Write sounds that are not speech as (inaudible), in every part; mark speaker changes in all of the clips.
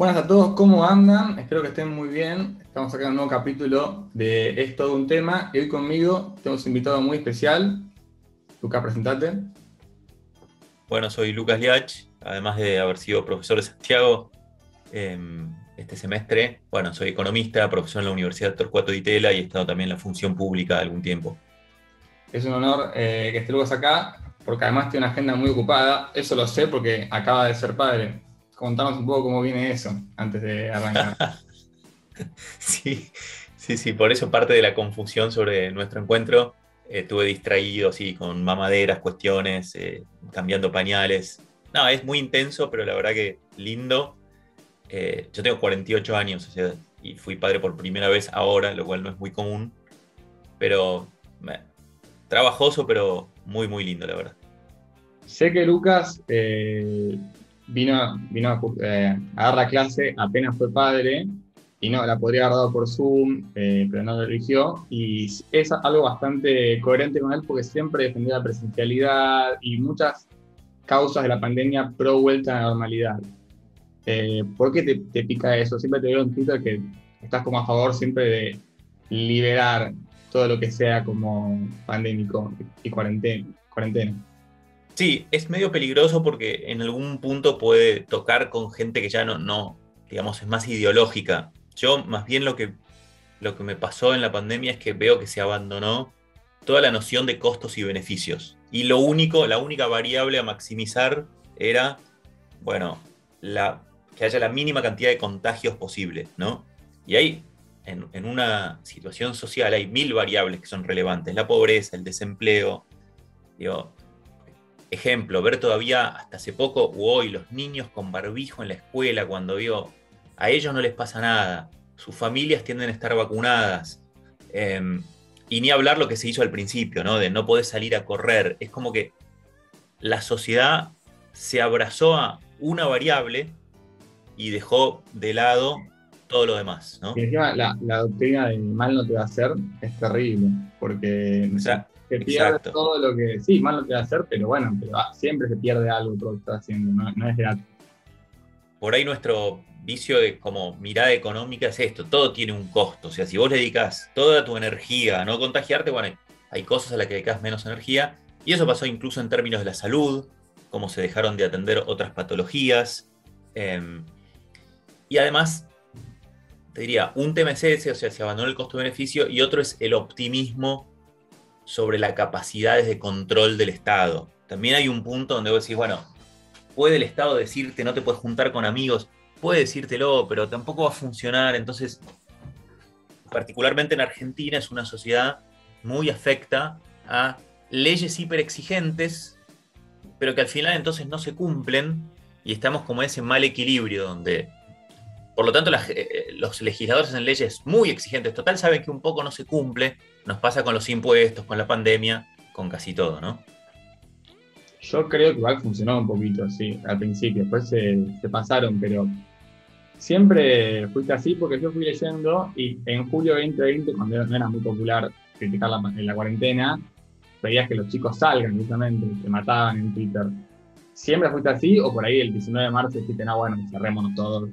Speaker 1: Buenas a todos, ¿cómo andan? Espero que estén muy bien. Estamos acá en un nuevo capítulo de Es todo un tema. Y hoy conmigo tenemos un invitado muy especial. Lucas, presentate.
Speaker 2: Bueno, soy Lucas Liach, además de haber sido profesor de Santiago em, este semestre. Bueno, soy economista, profesor en la Universidad Torcuato de Itela y he estado también en la función pública algún tiempo.
Speaker 1: Es un honor eh, que esté Lucas acá, porque además tiene una agenda muy ocupada. Eso lo sé porque acaba de ser padre contanos un poco cómo viene eso antes de arrancar. (laughs)
Speaker 2: sí, sí, sí, por eso parte de la confusión sobre nuestro encuentro. estuve distraído, sí, con mamaderas, cuestiones, eh, cambiando pañales. No, es muy intenso, pero la verdad que lindo. Eh, yo tengo 48 años y fui padre por primera vez ahora, lo cual no es muy común. Pero trabajoso, pero muy, muy lindo, la verdad.
Speaker 1: Sé que Lucas eh, vino, vino eh, a, dar la clase, apenas fue padre, y no, la podría haber dado por Zoom, eh, pero no lo eligió, y es algo bastante coherente con él porque siempre defendió la presencialidad y muchas causas de la pandemia pro vuelta a la normalidad. Eh, ¿Por qué te, pica eso? Siempre te veo en Twitter que estás como a favor siempre de liberar todo lo que sea como pandémico y cuarentena. cuarentena.
Speaker 2: Sí, es medio peligroso porque en algún punto puede tocar con gente que ya no, digamos, es más ideológica. Yo más bien lo que, lo que me pasó en la pandemia es que veo que se abandonó toda la noción de costos y beneficios. Y lo único, la única variable a maximizar era, bueno, la, que haya la mínima cantidad de contagios posible, ¿no? Y ahí, en, en una situación social, hay mil variables que son relevantes. La pobreza, el desempleo, digo, ejemplo, ver todavía hasta hace poco o hoy los niños con barbijo en la escuela, cuando vio, a ellos no les pasa nada, sus familias tienden a estar vacunadas. Em, y ni hablar lo que se hizo al principio, ¿no? De no poder salir a correr. Es como que la sociedad se abrazó a una variable y dejó de lado todo lo demás, ¿no?
Speaker 1: Y encima la, doctrina de mal no te va a hacer es terrible, porque se pierde todo lo que. Sí, mal lo que va a hacer, pero bueno, pero siempre se pierde algo todo lo que está haciendo, no, es gratis.
Speaker 2: Por ahí nuestro vicio de como mirada económica es esto, todo tiene un costo. O sea, si vos le dedicas toda tu energía a no contagiarte, bueno, hay cosas a las que dedicas menos energía. Y eso pasó incluso en términos de la salud, cómo se dejaron de atender otras patologías. Em, y además, te diría, un tema es ese, o sea, se abandonó el costo-beneficio, y otro es el optimismo sobre las capacidades de control del Estado. También hay un punto donde vos decís, bueno, puede el Estado decirte no te puedes juntar con amigos, puede decírtelo, pero tampoco va a funcionar. Entonces, particularmente en Argentina, es una sociedad muy afecta a leyes hiper exigentes, pero que al final entonces no se cumplen y estamos como ese mal equilibrio donde, por lo tanto, eh, los legisladores en leyes muy exigentes, total, saben que un poco no se cumple, nos pasa con los impuestos, con la pandemia, con casi todo, ¿no?
Speaker 1: Yo creo que igual funcionó un poquito, sí, al principio, después se, pasaron, pero siempre fuiste así porque yo fui leyendo y en julio 2020, cuando no era muy popular criticar la, en la cuarentena, veías que los chicos salgan justamente, te mataban en Twitter. ¿Siempre fuiste así o por ahí el 19 de marzo dijiste, no, bueno, cerrémonos todos?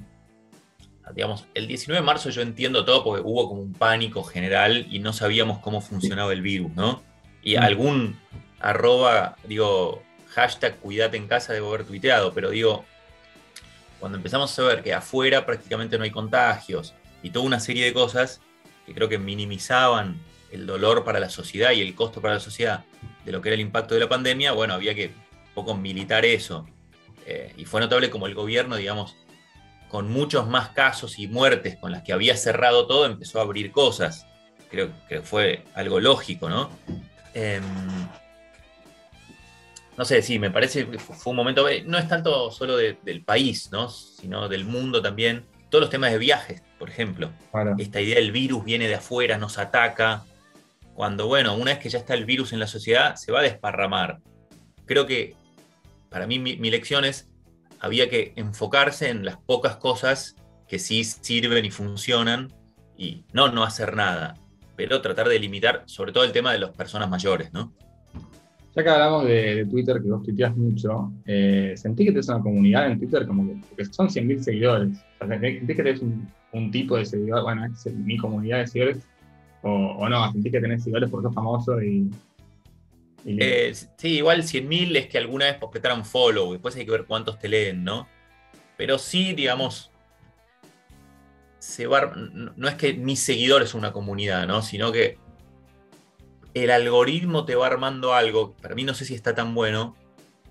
Speaker 2: Digamos, el 19 de marzo yo entiendo todo porque hubo como un pánico general y no sabíamos cómo funcionaba el virus, ¿no? Y mm. algún arroba, digo, hashtag cuídate en casa debo haber tuiteado, pero digo, cuando empezamos a ver que afuera prácticamente no hay contagios y toda una serie de cosas que creo que minimizaban el dolor para la sociedad y el costo para la sociedad de lo que era el impacto de la pandemia, bueno, había que un poco militar eso. Eh, y fue notable como el gobierno, digamos, con muchos más casos y muertes con las que había cerrado todo, empezó a abrir cosas. Creo que fue algo lógico, ¿no? Em, no sé, sí, me parece que fue un momento, eh, no es tanto solo del país, ¿no? Sino del mundo también. Todos los temas de viajes, por ejemplo. Esta idea del virus viene de afuera, nos ataca. Cuando, bueno, una vez que ya está el virus en la sociedad, se va a desparramar. Creo que para mí mi lección es había que enfocarse en las pocas cosas que sí sirven y funcionan y no no hacer nada, pero tratar de limitar sobre todo el tema de las personas mayores, ¿no?
Speaker 1: Ya que hablamos de, Twitter, que vos tuiteas mucho, eh, ¿sentís que tenés una comunidad en Twitter como que porque son 100.000 seguidores? ¿Sentís que tenés un, tipo de seguidor? Bueno, es mi comunidad de seguidores. O, no, ¿sentís que tenés seguidores porque sos famoso y,
Speaker 2: eh, sí, igual 100.000 es que alguna vez completaron follow, después hay que ver cuántos te leen, ¿no? Pero sí, digamos, se va, no es que mis seguidores son una comunidad, ¿no? Sino que el algoritmo te va armando algo, para mí no sé si está tan bueno,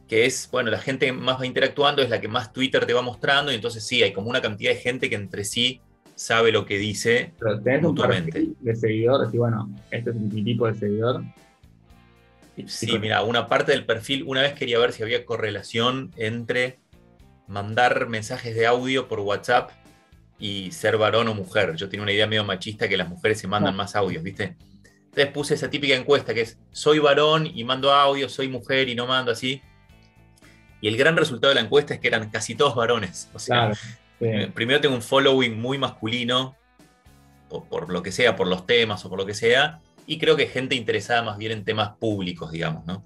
Speaker 2: que es, bueno, la gente más va interactuando es la que más Twitter te va mostrando, y entonces sí, hay como una cantidad de gente que entre sí sabe lo que dice
Speaker 1: Pero tenés mutuamente. Un de seguidor, y bueno, este es mi tipo de seguidor.
Speaker 2: Sí, mira, una parte del perfil, una vez quería ver si había correlación entre mandar mensajes de audio por WhatsApp y ser varón o mujer. Yo tenía una idea medio machista que las mujeres se mandan más audios, ¿viste? Entonces puse esa típica encuesta que es, soy varón y mando audio, soy mujer y no mando así. Y el gran resultado de la encuesta es que eran casi todos varones. O sea, eh, primero tengo un following muy masculino, por, lo que sea, por los temas o por lo que sea, y creo que gente interesada más bien en temas públicos, digamos, ¿no?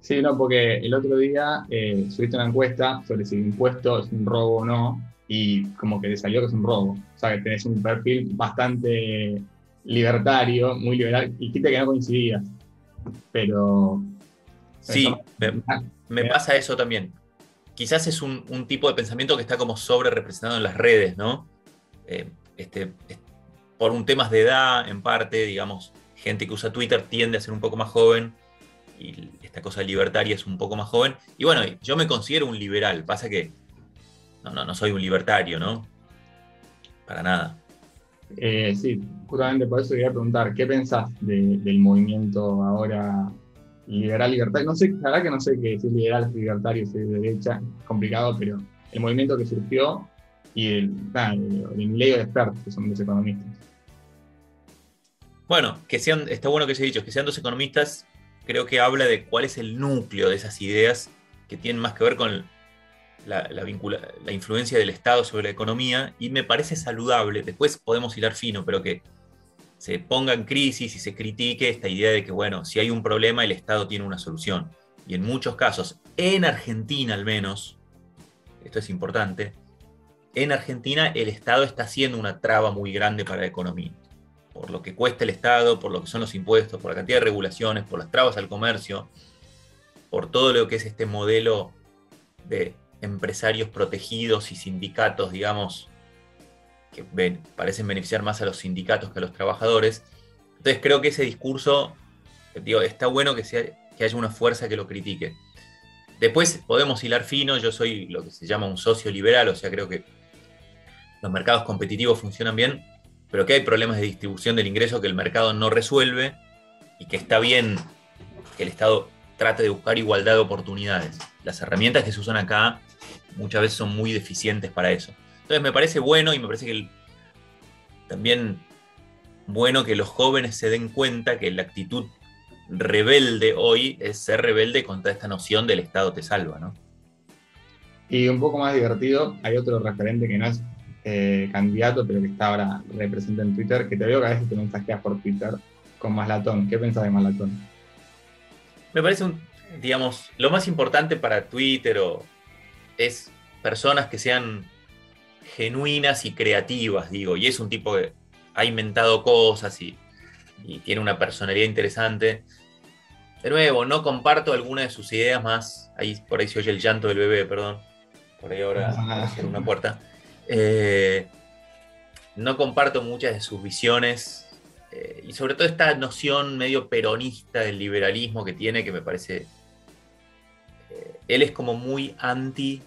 Speaker 1: Sí, no, porque el otro día eh, subiste una encuesta sobre si el impuesto es un robo o no, y como que te salió que es un robo. O sea, que tenés un perfil bastante libertario, muy liberal, y quita que no coincidías. Pero.
Speaker 2: Sí, me, pasa eso también. Quizás es un, tipo de pensamiento que está como sobre representado en las redes, ¿no? Eh, este, por un temas de edad, en parte, digamos, gente que usa Twitter tiende a ser un poco más joven y esta cosa libertaria es un poco más joven. Y bueno, yo me considero un liberal, pasa que no, no, no soy un libertario, ¿no? Para nada.
Speaker 1: Eh, sí, justamente por eso quería preguntar, ¿qué pensás del movimiento ahora liberal libertario? No sé, la verdad que no sé qué si es liberal, libertario, si es de derecha, es complicado, pero el movimiento que surgió y el, el, el de expertos, que son los economistas.
Speaker 2: Bueno, que sean, está bueno que se haya dicho, que sean dos economistas, creo que habla de cuál es el núcleo de esas ideas que tienen más que ver con la, influencia del Estado sobre la economía y me parece saludable, después podemos hilar fino, pero que se ponga en crisis y se critique esta idea de que, bueno, si hay un problema, el Estado tiene una solución. Y en muchos casos, en Argentina al menos, esto es importante, en Argentina el Estado está haciendo una traba muy grande para la economía. Por lo que cuesta el Estado, por lo que son los impuestos, por la cantidad de regulaciones, por las trabas al comercio, por todo lo que es este modelo de empresarios protegidos y sindicatos, digamos, que parecen beneficiar más a los sindicatos que a los trabajadores. Entonces creo que ese discurso, digo, está bueno que, que haya una fuerza que lo critique. Después podemos hilar fino, yo soy lo que se llama un socio liberal, o sea, creo que los mercados competitivos funcionan bien, pero que hay problemas de distribución del ingreso que el mercado no resuelve y que está bien que el Estado trate de buscar igualdad de oportunidades. Las herramientas que se usan acá muchas veces son muy deficientes para eso. Entonces me parece bueno y me parece que también bueno que los jóvenes se den cuenta que la actitud rebelde hoy es ser rebelde contra esta noción del Estado te salva, ¿no?
Speaker 1: Y un poco más divertido, hay otro referente que no es eh, candidato, pero que está ahora representa en Twitter, que te veo que a veces te mensajeas por Twitter con Maslatón. ¿Qué pensás de Maslatón?
Speaker 2: Me parece un, digamos, lo más importante para Twitter o, es personas que sean genuinas y creativas, digo, y es un tipo que ha inventado cosas y, tiene una personalidad interesante. De nuevo, no comparto alguna de sus ideas más. Ahí por ahí se oye el llanto del bebé, perdón. Por ahí ahora ah. una puerta. Eh, no comparto muchas de sus visiones. Eh, y sobre todo esta noción medio peronista del liberalismo que tiene, que me parece él es como muy anti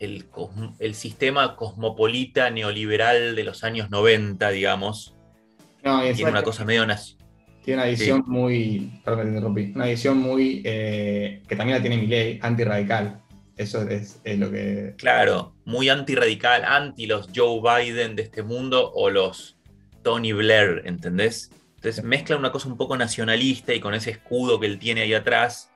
Speaker 2: el, sistema cosmopolita neoliberal de los años 90, digamos. tiene una cosa medio
Speaker 1: Tiene una visión muy, perdón, interrumpí, una visión muy, eh, que también la tiene mi ley, antirradical. Eso es, lo que...
Speaker 2: Claro, muy antirradical, anti los Joe Biden de este mundo o los Tony Blair, ¿entendés? Entonces mezcla una cosa un poco nacionalista y con ese escudo que él tiene ahí atrás,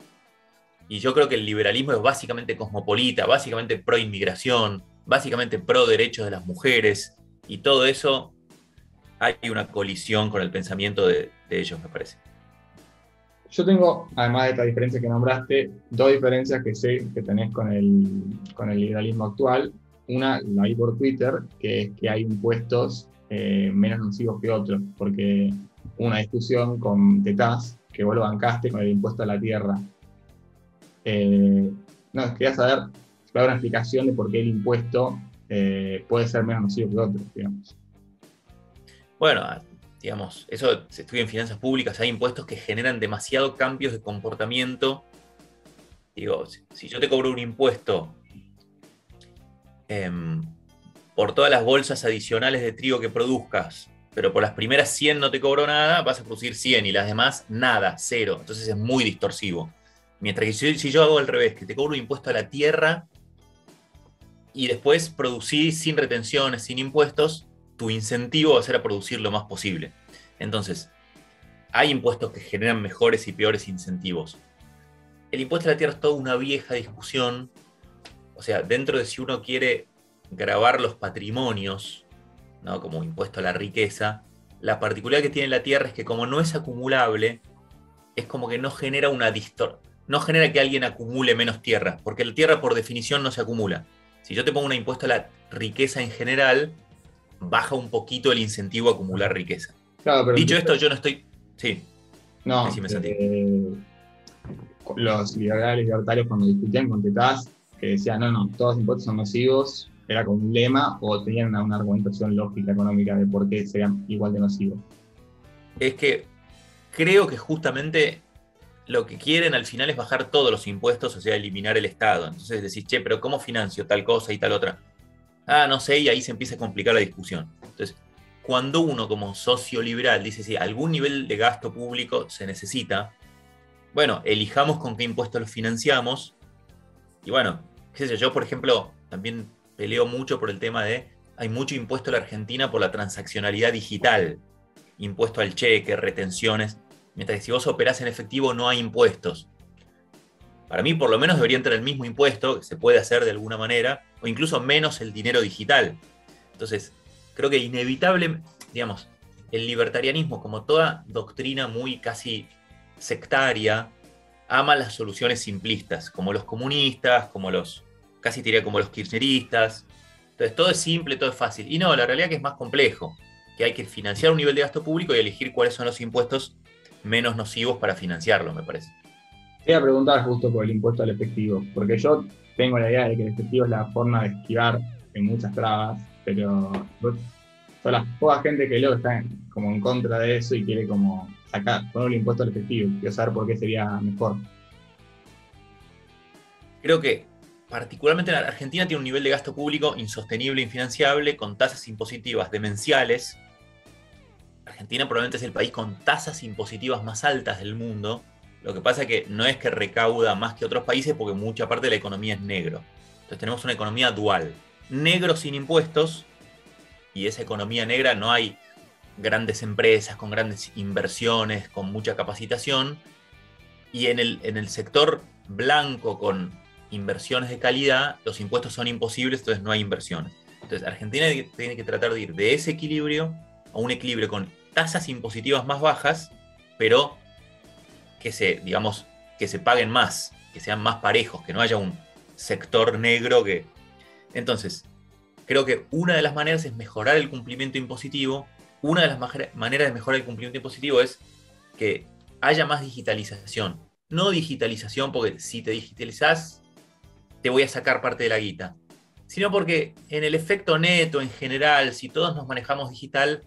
Speaker 2: y yo creo que el liberalismo es básicamente cosmopolita, básicamente pro inmigración, básicamente pro derechos de las mujeres, y todo eso hay una colisión con el pensamiento de, ellos, me parece.
Speaker 1: Yo tengo, además de estas diferencias que nombraste, dos diferencias que sé que tenés con el, con el liberalismo actual. Una la vi por Twitter, que es que hay impuestos eh, menos nocivos que otros, porque una discusión con Tetaz, que vos lo bancaste con el impuesto a la tierra. Eh, no, quería saber, dar una explicación de por qué el impuesto eh, puede ser menos nocivo que otros, digamos.
Speaker 2: Bueno, digamos, eso se estudia en finanzas públicas, hay impuestos que generan demasiados cambios de comportamiento. Digo, si yo te cobro un impuesto em, por todas las bolsas adicionales de trigo que produzcas, pero por las primeras 100 no te cobro nada, vas a producir 100 y las demás nada, cero. Entonces es muy distorsivo. Mientras que si, yo hago al revés, que te cobro un impuesto a la tierra y después producí sin retenciones, sin impuestos, tu incentivo va a ser a producir lo más posible. Entonces, hay impuestos que generan mejores y peores incentivos. El impuesto a la tierra es toda una vieja discusión. O sea, dentro de si uno quiere grabar los patrimonios, ¿no? como impuesto a la riqueza, la particularidad que tiene la tierra es que como no es acumulable, es como que no genera una distorsión. No genera que alguien acumule menos tierra, porque la tierra por definición no se acumula. Si yo te pongo un impuesto a la riqueza en general, baja un poquito el incentivo a acumular riqueza. Dicho esto, yo no estoy. Sí.
Speaker 1: No, eh, los liberales libertarios cuando discutían con Tetaz, que decían, no, no, todos los impuestos son nocivos, era como un lema, o tenían una, argumentación lógica económica de por qué serían igual de nocivos.
Speaker 2: Es que creo que justamente lo que quieren al final es bajar todos los impuestos, o sea, eliminar el Estado. Entonces decís, che, pero ¿cómo financio tal cosa y tal otra? Ah, no sé, y ahí se empieza a complicar la discusión. Entonces, cuando uno como socio liberal dice, sí, algún nivel de gasto público se necesita, bueno, elijamos con qué impuestos lo financiamos. Y bueno, qué sé yo, por ejemplo, también peleo mucho por el tema de, hay mucho impuesto en la Argentina por la transaccionalidad digital, impuesto al cheque, retenciones, mientras que si vos operás en efectivo no hay impuestos. Para mí, por lo menos, debería entrar el mismo impuesto, que se puede hacer de alguna manera, o incluso menos el dinero digital. Entonces, creo que inevitable, digamos, el libertarianismo, como toda doctrina muy casi sectaria, ama las soluciones simplistas, como los comunistas, como los, casi diría como los kirchneristas. Entonces, todo es simple, todo es fácil. Y no, la realidad es que es más complejo, que hay que financiar un nivel de gasto público y elegir cuáles son los impuestos menos nocivos para financiarlo, me parece.
Speaker 1: Quería preguntar justo por el impuesto al efectivo, porque yo tengo la idea de que el efectivo es la forma de esquivar en muchas trabas, pero son las pocas gente que luego está como en contra de eso y quiere como sacar, poner el impuesto al efectivo. Quiero saber por qué sería mejor.
Speaker 2: Creo que particularmente la Argentina tiene un nivel de gasto público insostenible, infinanciable, con tasas impositivas demenciales. Argentina probablemente es el país con tasas impositivas más altas del mundo lo que pasa es que no es que recauda más que otros países porque mucha parte de la economía es negro. Entonces tenemos una economía dual. Negro sin impuestos y esa economía negra no hay grandes empresas con grandes inversiones, con mucha capacitación. Y en el, en el sector blanco con inversiones de calidad, los impuestos son imposibles, entonces no hay inversiones. Entonces Argentina tiene que tratar de ir de ese equilibrio a un equilibrio con tasas impositivas más bajas, pero que se, digamos, que se paguen más, que sean más parejos, que no haya un sector negro que... Entonces, creo que una de las maneras es mejorar el cumplimiento impositivo. Una de las maneras de mejorar el cumplimiento impositivo es que haya más digitalización. No digitalización porque si te digitalizás, te voy a sacar parte de la guita. Sino porque en el efecto neto, en general, si todos nos manejamos digital,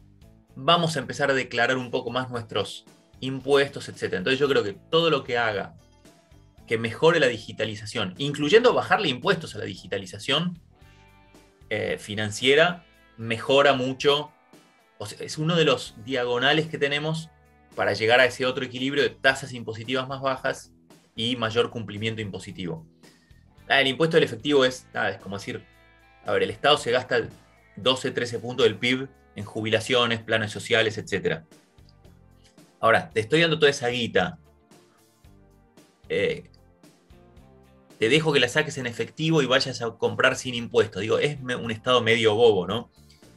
Speaker 2: vamos a empezar a declarar un poco más nuestros impuestos, etc. Entonces yo creo que todo lo que haga que mejore la digitalización, incluyendo bajarle impuestos a la digitalización eh, financiera, mejora mucho. es uno de los diagonales que tenemos para llegar a ese otro equilibrio de tasas impositivas más bajas y mayor cumplimiento impositivo. Ah, el impuesto del efectivo es, es como decir, a ver, el Estado se gasta 12, 13 puntos del PIB en jubilaciones, planes sociales, etc. Ahora, te estoy dando toda esa guita. Eh, te dejo que la saques en efectivo y vayas a comprar sin impuestos. Digo, es un estado medio bobo, ¿no?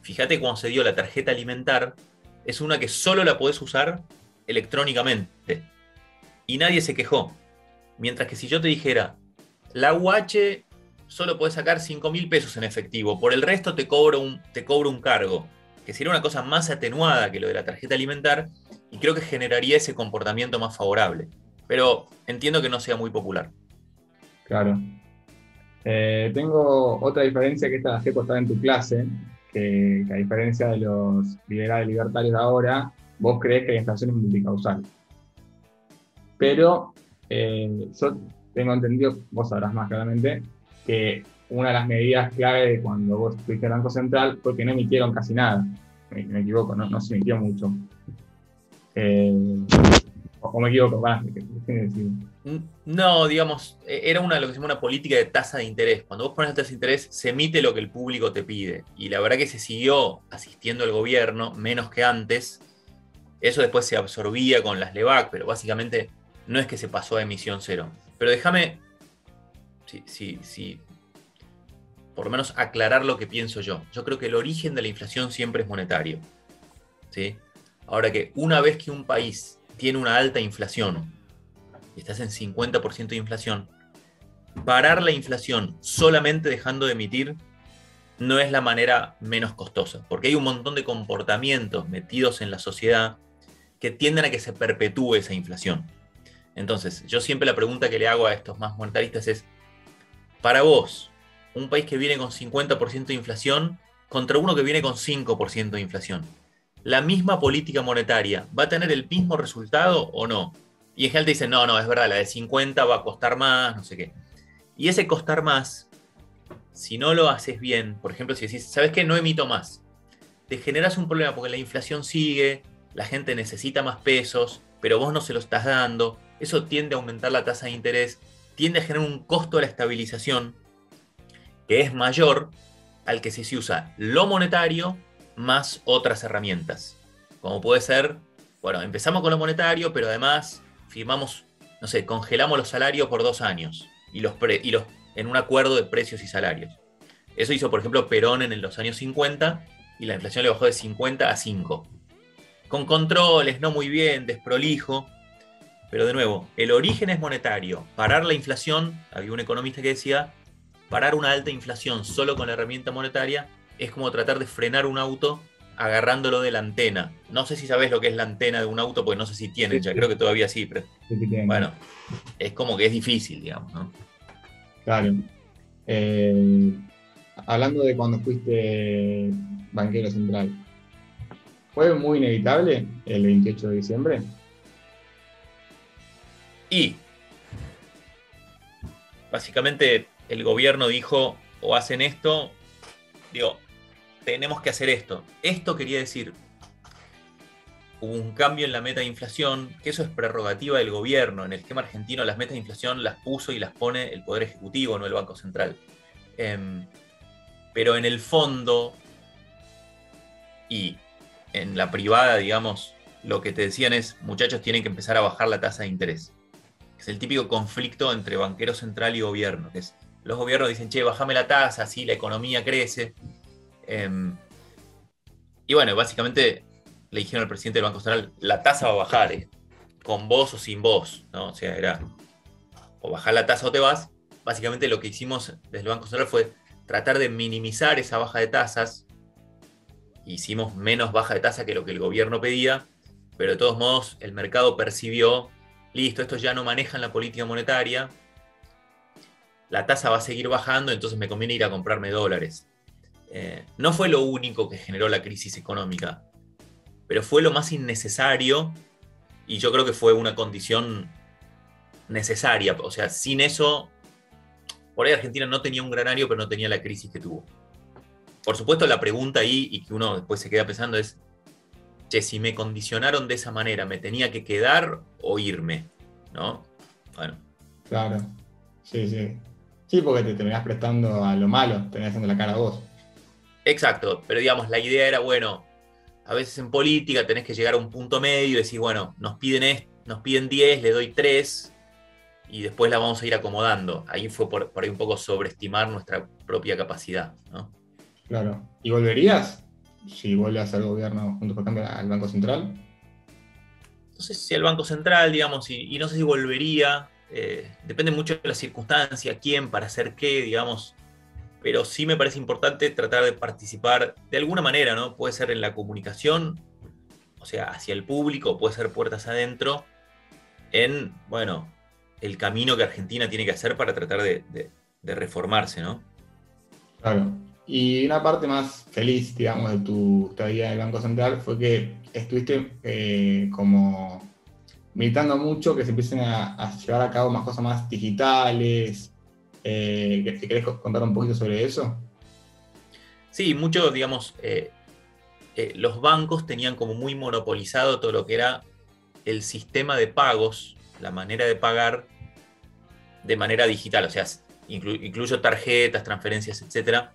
Speaker 2: Fíjate cuando se dio la tarjeta alimentar, es una que solo la podés usar electrónicamente. y nadie se quejó. Mientras que si yo te dijera, la UH solo puedes sacar 5 mil pesos en efectivo, por el resto te cobro, un, te cobro un cargo, que sería una cosa más atenuada que lo de la tarjeta alimentar y creo que generaría ese comportamiento más favorable. Pero entiendo que no sea muy popular.
Speaker 1: Claro. Eh, tengo otra diferencia que esta la dejé en tu clase, que, a diferencia de los liberales libertarios de ahora, vos crees que la inflación es multicausal. Pero eh, yo tengo entendido, vos sabrás más claramente, que una de las medidas clave de cuando vos fuiste al Banco Central fue que no emitieron casi nada. Me, equivoco, no, no, se emitió mucho. Eh, o, me equivoco, ¿qué, decir?
Speaker 2: No, digamos, e, era una, lo que se llama una política de tasa de interés. Cuando vos pones la tasa de interés, se emite lo que el público te pide. Y la verdad que se siguió asistiendo el gobierno, menos que antes. Eso después se absorbía con las LEVAC, pero básicamente no es que se pasó a emisión cero. Pero déjame, sí, sí, por lo menos aclarar lo que pienso yo. Yo creo que el origen de la inflación siempre es monetario. ¿sí? Ahora que una vez que un país tiene una alta inflación, y estás en 50% de inflación, parar la inflación solamente dejando de emitir no es la manera menos costosa, porque hay un montón de comportamientos metidos en la sociedad que tienden a que se perpetúe esa inflación. Entonces, yo siempre la pregunta que le hago a estos más monetaristas es, para vos, un país que viene con 50% de inflación contra uno que viene con 5% de inflación, ¿la misma política monetaria va a tener el mismo resultado o no? Y en general te dicen, no, no, es verdad, la de 50 va a costar más, no sé qué. Y ese costar más, si no lo haces bien, por ejemplo, si decís, ¿sabes qué? No emito más. Te generas un problema porque la inflación sigue, la gente necesita más pesos, pero vos no se lo estás dando. Eso tiende a aumentar la tasa de interés, tiende a generar un costo de la estabilización es mayor al que si se usa lo monetario más otras herramientas. Como puede ser, bueno, empezamos con lo monetario, pero además firmamos, no sé, congelamos los salarios por dos años y los, y los en un acuerdo de precios y salarios. Eso hizo, por ejemplo, Perón en los años 50 y la inflación le bajó de 50 a 5 con controles, no muy bien, desprolijo. Pero de nuevo, el origen es monetario. Parar la inflación, había un economista que decía, parar una alta inflación solo con la herramienta monetaria es como tratar de frenar un auto agarrándolo de la antena. No sé si sabes lo que es la antena de un auto, porque no sé si tienen, ya creo que todavía sí, pero bueno, es como que es difícil, digamos. ¿no?
Speaker 1: Claro. Eh, hablando de cuando fuiste banquero central, ¿Fue muy inevitable el 28 de diciembre?
Speaker 2: Y básicamente el gobierno dijo o hacen esto, digo, tenemos que hacer esto. Esto quería decir, hubo un cambio en la meta de inflación, que eso es prerrogativa del gobierno. En el esquema argentino las metas de inflación las puso y las pone el Poder Ejecutivo, no el Banco Central. Em, pero en el fondo, y en la privada, digamos, lo que te decían es, muchachos, tienen que empezar a bajar la tasa de interés. Es el típico conflicto entre banquero central y gobierno. es, los gobiernos dicen, che, bajame la tasa, así la economía crece. Em, y bueno, básicamente le dijeron al presidente del Banco Central, la tasa va a bajar, eh, con vos o sin vos, ¿no? O sea, era, o bajar la tasa o te vas. Básicamente lo que hicimos desde el Banco Central fue tratar de minimizar esa baja de tasas, hicimos menos baja de tasa que lo que el gobierno pedía, pero de todos modos el mercado percibió, listo, estos ya no manejan la política monetaria, la tasa va a seguir bajando, entonces me conviene ir a comprarme dólares. Eh, no fue lo único que generó la crisis económica, pero fue lo más innecesario y yo creo que fue una condición necesaria. O sea, sin eso, por ahí Argentina no tenía un granario, pero no tenía la crisis que tuvo por supuesto, la pregunta ahí y que uno después se queda pensando es, che, si me condicionaron de esa manera, ¿me tenía que quedar o irme? ¿No? Bueno.
Speaker 1: Claro, sí, sí. Sí, porque te terminás prestando a lo malo, terminás haciendo la cara a vos.
Speaker 2: Exacto, pero digamos, la idea era, bueno, a veces en política tenés que llegar a un punto medio y decir, bueno, nos piden, nos piden 10, le doy 3 y después la vamos a ir acomodando. Ahí fue por, por ahí un poco sobreestimar nuestra propia capacidad, ¿no?
Speaker 1: Claro. ¿Y volverías si vuelves al gobierno junto con al Banco Central?
Speaker 2: no sé si el Banco Central, digamos, y, no sé si volvería, eh, depende mucho de la circunstancia, quién, para hacer qué, digamos, pero sí me parece importante tratar de participar de alguna manera, ¿no? Puede ser en la comunicación, o sea, hacia el público, puede ser puertas adentro, en, bueno, el camino que Argentina tiene que hacer para tratar de, reformarse, ¿no?
Speaker 1: Claro. Y una parte más feliz, digamos, de tu estadía en el Banco Central fue que estuviste eh, como militando mucho que se empiecen a, llevar a cabo más cosas más digitales. Eh, ¿Querés contar un poquito sobre eso?
Speaker 2: Sí, mucho, digamos, eh, eh, los bancos tenían como muy monopolizado todo lo que era el sistema de pagos, la manera de pagar de manera digital, o sea, incluyo tarjetas, transferencias, etc.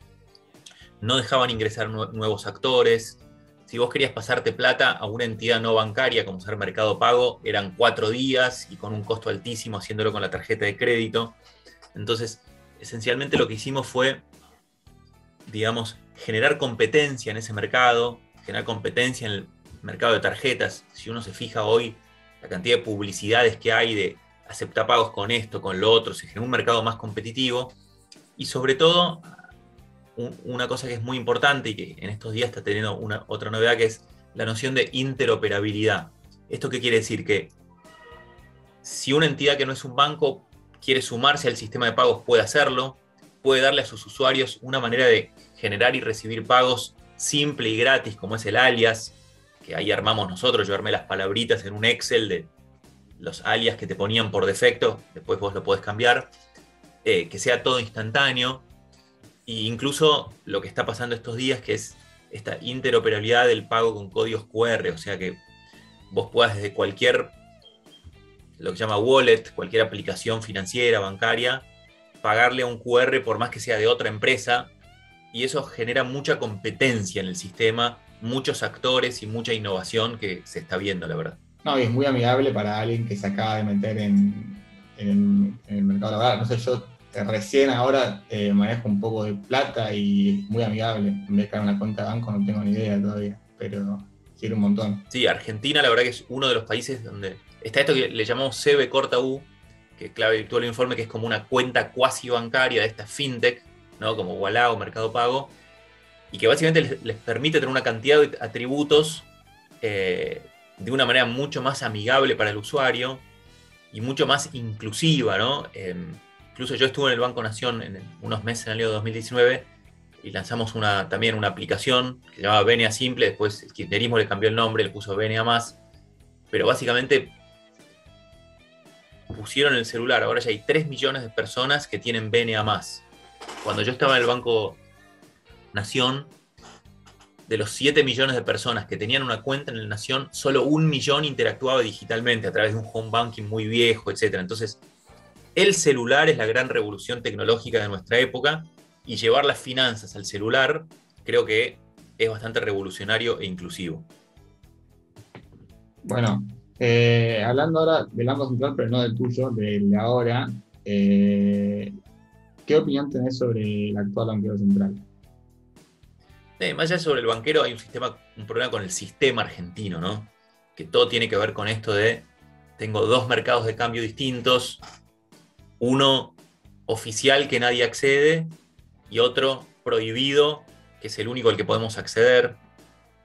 Speaker 2: No dejaban ingresar nuevos actores. Si vos querías pasarte plata a una entidad no bancaria como ser Mercado Pago, eran cuatro días y con un costo altísimo haciéndolo con la tarjeta de crédito. Entonces, esencialmente lo que hicimos fue, digamos, generar competencia en ese mercado, generar competencia en el mercado de tarjetas. Si uno se fija hoy, la cantidad de publicidades que hay de aceptar pagos con esto, con lo otro, se genera un mercado más competitivo. Y sobre todo, una cosa que es muy importante y que en estos días está teniendo una, otra novedad, que es la noción de interoperabilidad. ¿Esto qué quiere decir? Que si una entidad que no es un banco quiere sumarse al sistema de pagos, puede hacerlo, puede darle a sus usuarios una manera de generar y recibir pagos simple y gratis como es el alias, que ahí armamos nosotros, yo armé las palabritas en un Excel de los alias que te ponían por defecto, después vos lo podés cambiar, eh, que sea todo instantáneo, e incluso lo que está pasando estos días, que es esta interoperabilidad del pago con códigos QR, o sea que vos puedas desde cualquier, lo que se llama wallet, cualquier aplicación financiera, bancaria, pagarle a un QR por más que sea de otra empresa, y eso genera mucha competencia en el sistema, muchos actores y mucha innovación que se está viendo, la verdad.
Speaker 1: No, y es muy amigable para alguien que se acaba de meter en, el mercado laboral. No sé, yo recién ahora eh, manejo un poco de plata y es muy amigable. En vez de crear una cuenta de banco no tengo ni idea todavía, pero sirve un montón.
Speaker 2: Sí, Argentina la verdad que es uno de los países donde está esto que le llamamos CB corta U, que clave todo el informe, que es como una cuenta cuasi bancaria de esta fintech, ¿no? como Walla o Mercado Pago, y que básicamente les, permite tener una cantidad de atributos eh, de una manera mucho más amigable para el usuario y mucho más inclusiva. ¿no? Em, incluso yo estuve en el Banco Nación en unos meses en el año 2019 y lanzamos también una aplicación que se llamaba Benia Simple, después el kirchnerismo le cambió el nombre, le puso Benia Más, pero básicamente pusieron el celular, ahora ya hay 3 millones de personas que tienen Benia Más cuando yo estaba en el Banco Nación, de los 7 millones de personas que tenían una cuenta en el Nación, solo un millón interactuaba digitalmente a través de un home banking muy viejo, etc. Entonces, el celular es la gran revolución tecnológica de nuestra época y llevar las finanzas al celular creo que es bastante revolucionario e inclusivo.
Speaker 1: Bueno, eh, hablando ahora del Banco Central, pero no del tuyo, del de ahora, eh, ¿Qué opinión tenés sobre el actual banquero central?
Speaker 2: Eh, más allá sobre el banquero, hay un sistema, un problema con el sistema argentino, ¿no? Que todo tiene que ver con esto de tengo dos mercados de cambio distintos, uno oficial que nadie accede y otro prohibido, que es el único al que podemos acceder,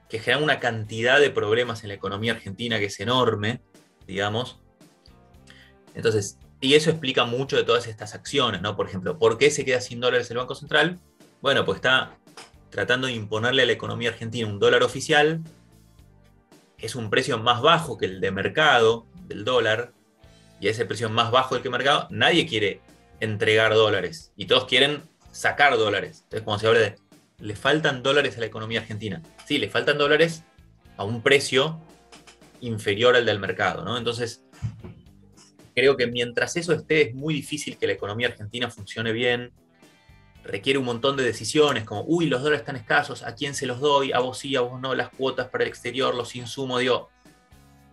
Speaker 2: que genera una cantidad de problemas en la economía argentina que es enorme, digamos. Entonces, y eso explica mucho de todas estas acciones, ¿no? Por ejemplo, ¿por qué se queda sin dólares el Banco Central? Bueno, pues está tratando de imponerle a la economía argentina un dólar oficial, que es un precio más bajo que el de mercado del dólar, y ese precio más bajo del que mercado, nadie quiere entregar dólares, y todos quieren sacar dólares. Entonces, cuando se habla de, le faltan dólares a la economía argentina, sí, le faltan dólares a un precio inferior al del mercado, ¿no? Entonces, Creo que mientras eso esté es muy difícil que la economía argentina funcione bien. Requiere un montón de decisiones como, uy, los dólares están escasos, ¿a quién se los doy? A vos sí, a vos no, las cuotas para el exterior, los insumos, digo,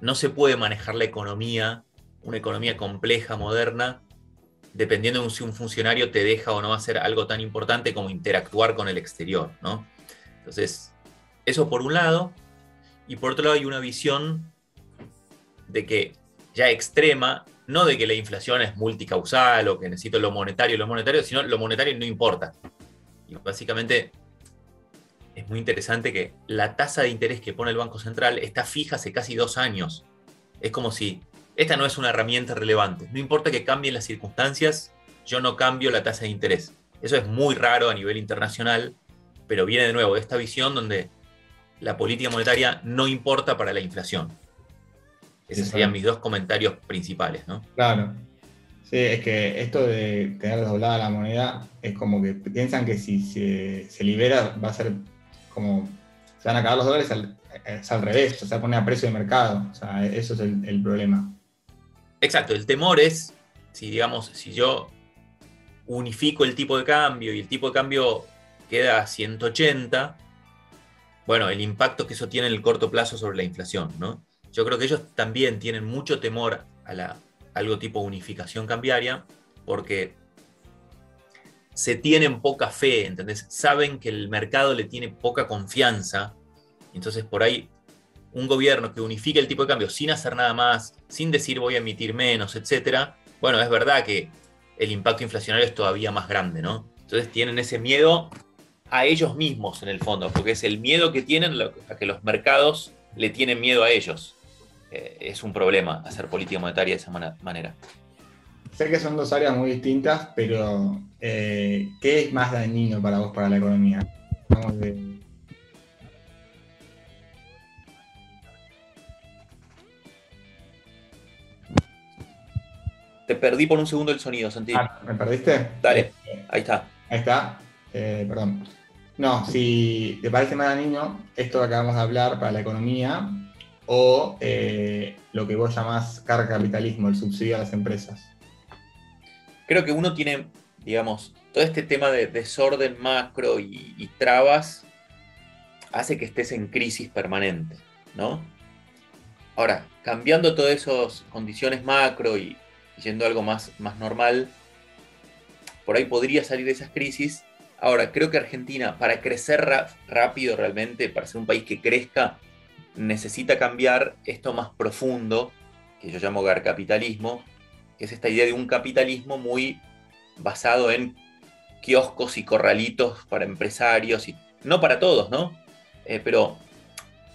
Speaker 2: no se puede manejar la economía, una economía compleja, moderna, dependiendo de si un funcionario te deja o no hacer algo tan importante como interactuar con el exterior, ¿no? Entonces, eso por un lado, y por otro lado hay una visión de que ya extrema, no de que la inflación es multicausal o que necesito lo monetario lo monetario, sino lo monetario no importa. Y básicamente es muy interesante que la tasa de interés que pone el Banco Central está fija hace casi dos años. Es como si esta no es una herramienta relevante. No importa que cambien las circunstancias, yo no cambio la tasa de interés. Eso es muy raro a nivel internacional, pero viene de nuevo de esta visión donde la política monetaria no importa para la inflación. Esos serían mis dos comentarios principales, ¿no?
Speaker 1: Claro. Sí, es que esto de tener doblada la moneda es como que piensan que si se, libera va a ser como se van a acabar los dólares, es al revés, o sea, pone a precio de mercado. O sea, eso es el, problema.
Speaker 2: Exacto, el temor es, si digamos, si yo unifico el tipo de cambio y el tipo de cambio queda a 180, bueno, el impacto que eso tiene en el corto plazo sobre la inflación, ¿no? Yo creo que ellos también tienen mucho temor a la, algo tipo unificación cambiaria, porque se tienen poca fe, ¿entendés? Saben que el mercado le tiene poca confianza, entonces por ahí un gobierno que unifique el tipo de cambio sin hacer nada más, sin decir voy a emitir menos, etcétera, bueno, es verdad que el impacto inflacionario es todavía más grande, ¿no? Entonces tienen ese miedo a ellos mismos en el fondo, porque es el miedo que tienen a que los mercados le tienen miedo a ellos. Eh, es un problema hacer política monetaria de esa manera.
Speaker 1: Sé que son dos áreas muy distintas, pero eh, ¿qué es más dañino para vos, para la economía?
Speaker 2: Te perdí por un segundo el sonido, Santi.
Speaker 1: Ah, ¿Me perdiste?
Speaker 2: Dale, ahí está.
Speaker 1: Ahí está. Eh, perdón. No, si te parece más niño, esto que acabamos de hablar para la economía o eh, lo que vos llamás capitalismo, el subsidio a las empresas.
Speaker 2: Creo que uno tiene, digamos, todo este tema de desorden macro y, trabas hace que estés en crisis permanente, ¿no? Ahora, cambiando todas esas condiciones macro y, yendo algo más, más normal, por ahí podría salir de esas crisis Ahora, creo que Argentina, para crecer rápido realmente, para ser un país que crezca, necesita cambiar esto más profundo, que yo llamo capitalismo, que es esta idea de un capitalismo muy basado en kioscos y corralitos para empresarios, y no para todos, ¿no? Eh, pero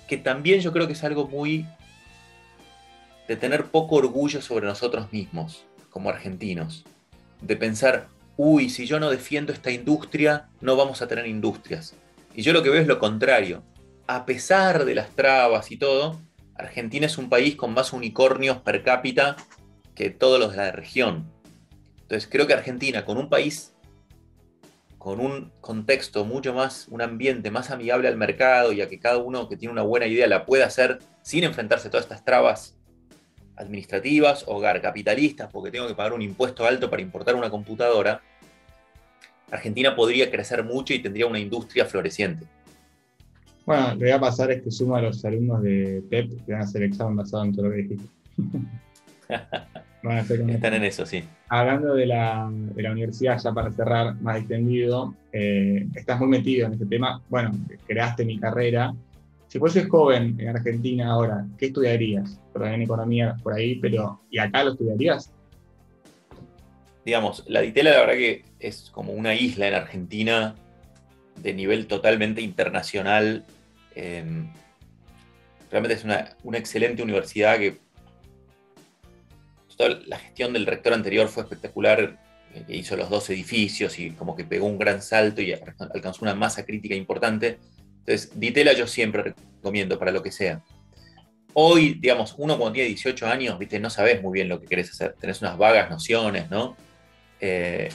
Speaker 2: que también yo creo que es algo muy de tener poco orgullo sobre nosotros mismos, como argentinos, de pensar, uy, si yo no defiendo esta industria, no vamos a tener industrias. Y yo lo que veo es lo contrario. A pesar de las trabas y todo, Argentina es un país con más unicornios per cápita que todos los de la región. Entonces creo que Argentina, con un país, con un contexto mucho más, un ambiente más amigable al mercado y a que cada uno que tiene una buena idea la pueda hacer sin enfrentarse a todas estas trabas administrativas, hogar capitalistas, porque tengo que pagar un impuesto alto para importar una computadora, Argentina podría crecer mucho y tendría una industria floreciente.
Speaker 1: Bueno, lo que va a pasar es que sumo a los alumnos de PEP que van a hacer examen basado en todo lo que dijiste. (laughs)
Speaker 2: Están en eso, sí.
Speaker 1: Hablando de la, universidad, ya para cerrar más extendido, eh, estás muy metido en este tema. Bueno, creaste mi carrera si fueses joven en Argentina ahora, ¿qué estudiarías? Perdón, en economía por ahí, pero ¿y acá lo estudiarías?
Speaker 2: Digamos, la Ditela la verdad que es como una isla en Argentina de nivel totalmente internacional. Em, realmente es una, excelente universidad que la gestión del rector anterior fue espectacular, eh, que hizo los dos edificios y como que pegó un gran salto y alcanzó una masa crítica importante. Entonces, Ditela yo siempre recomiendo para lo que sea. Hoy, digamos, uno cuando tiene 18 años, ¿viste? no sabes muy bien lo que querés hacer, tenés unas vagas nociones, ¿no? Eh,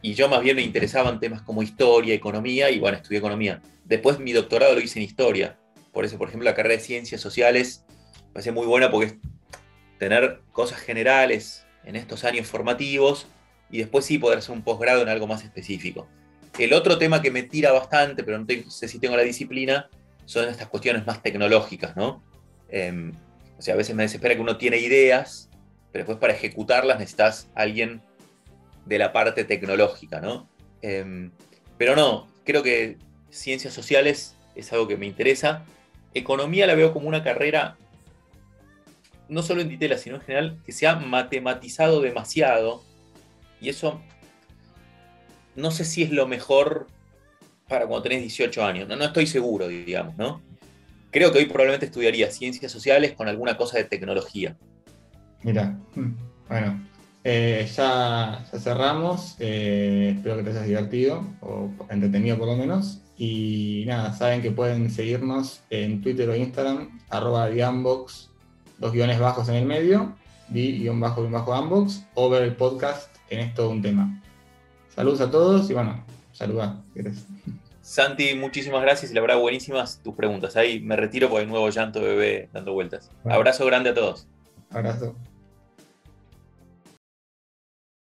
Speaker 2: y yo más bien me interesaban temas como historia, economía, y bueno, estudié economía. Después mi doctorado lo hice en historia. Por eso, por ejemplo, la carrera de ciencias sociales me parece muy buena porque es tener cosas generales en estos años formativos y después sí poder hacer un posgrado en algo más específico. El otro tema que me tira bastante, pero no, sé si tengo la disciplina, son estas cuestiones más tecnológicas, ¿no? Em, o sea, a veces me desespera que uno tiene ideas, pero después para ejecutarlas necesitas alguien de la parte tecnológica, ¿no? Em, pero no, creo que ciencias sociales es algo que me interesa. Economía la veo como una carrera no solo en Ditela, sino en general, que se ha matematizado demasiado. Y eso no sé si es lo mejor para cuando tenés 18 años. No, no estoy seguro, digamos, ¿no? Creo que hoy probablemente estudiaría ciencias sociales con alguna cosa de tecnología.
Speaker 1: Mira, mm, bueno, eh, ya, cerramos. Eh, espero que te hayas divertido o entretenido por lo menos. Y nada, saben que pueden seguirnos en Twitter o Instagram, arroba Diambox, dos guiones bajos en el medio, di-bajo-ambox, o ver el podcast en esto un tema. Saludos a todos y bueno, saluda.
Speaker 2: Santi, muchísimas gracias y la verdad buenísimas tus preguntas. Ahí me retiro por el nuevo llanto bebé dando vueltas. Abrazo grande a todos.
Speaker 1: Abrazo.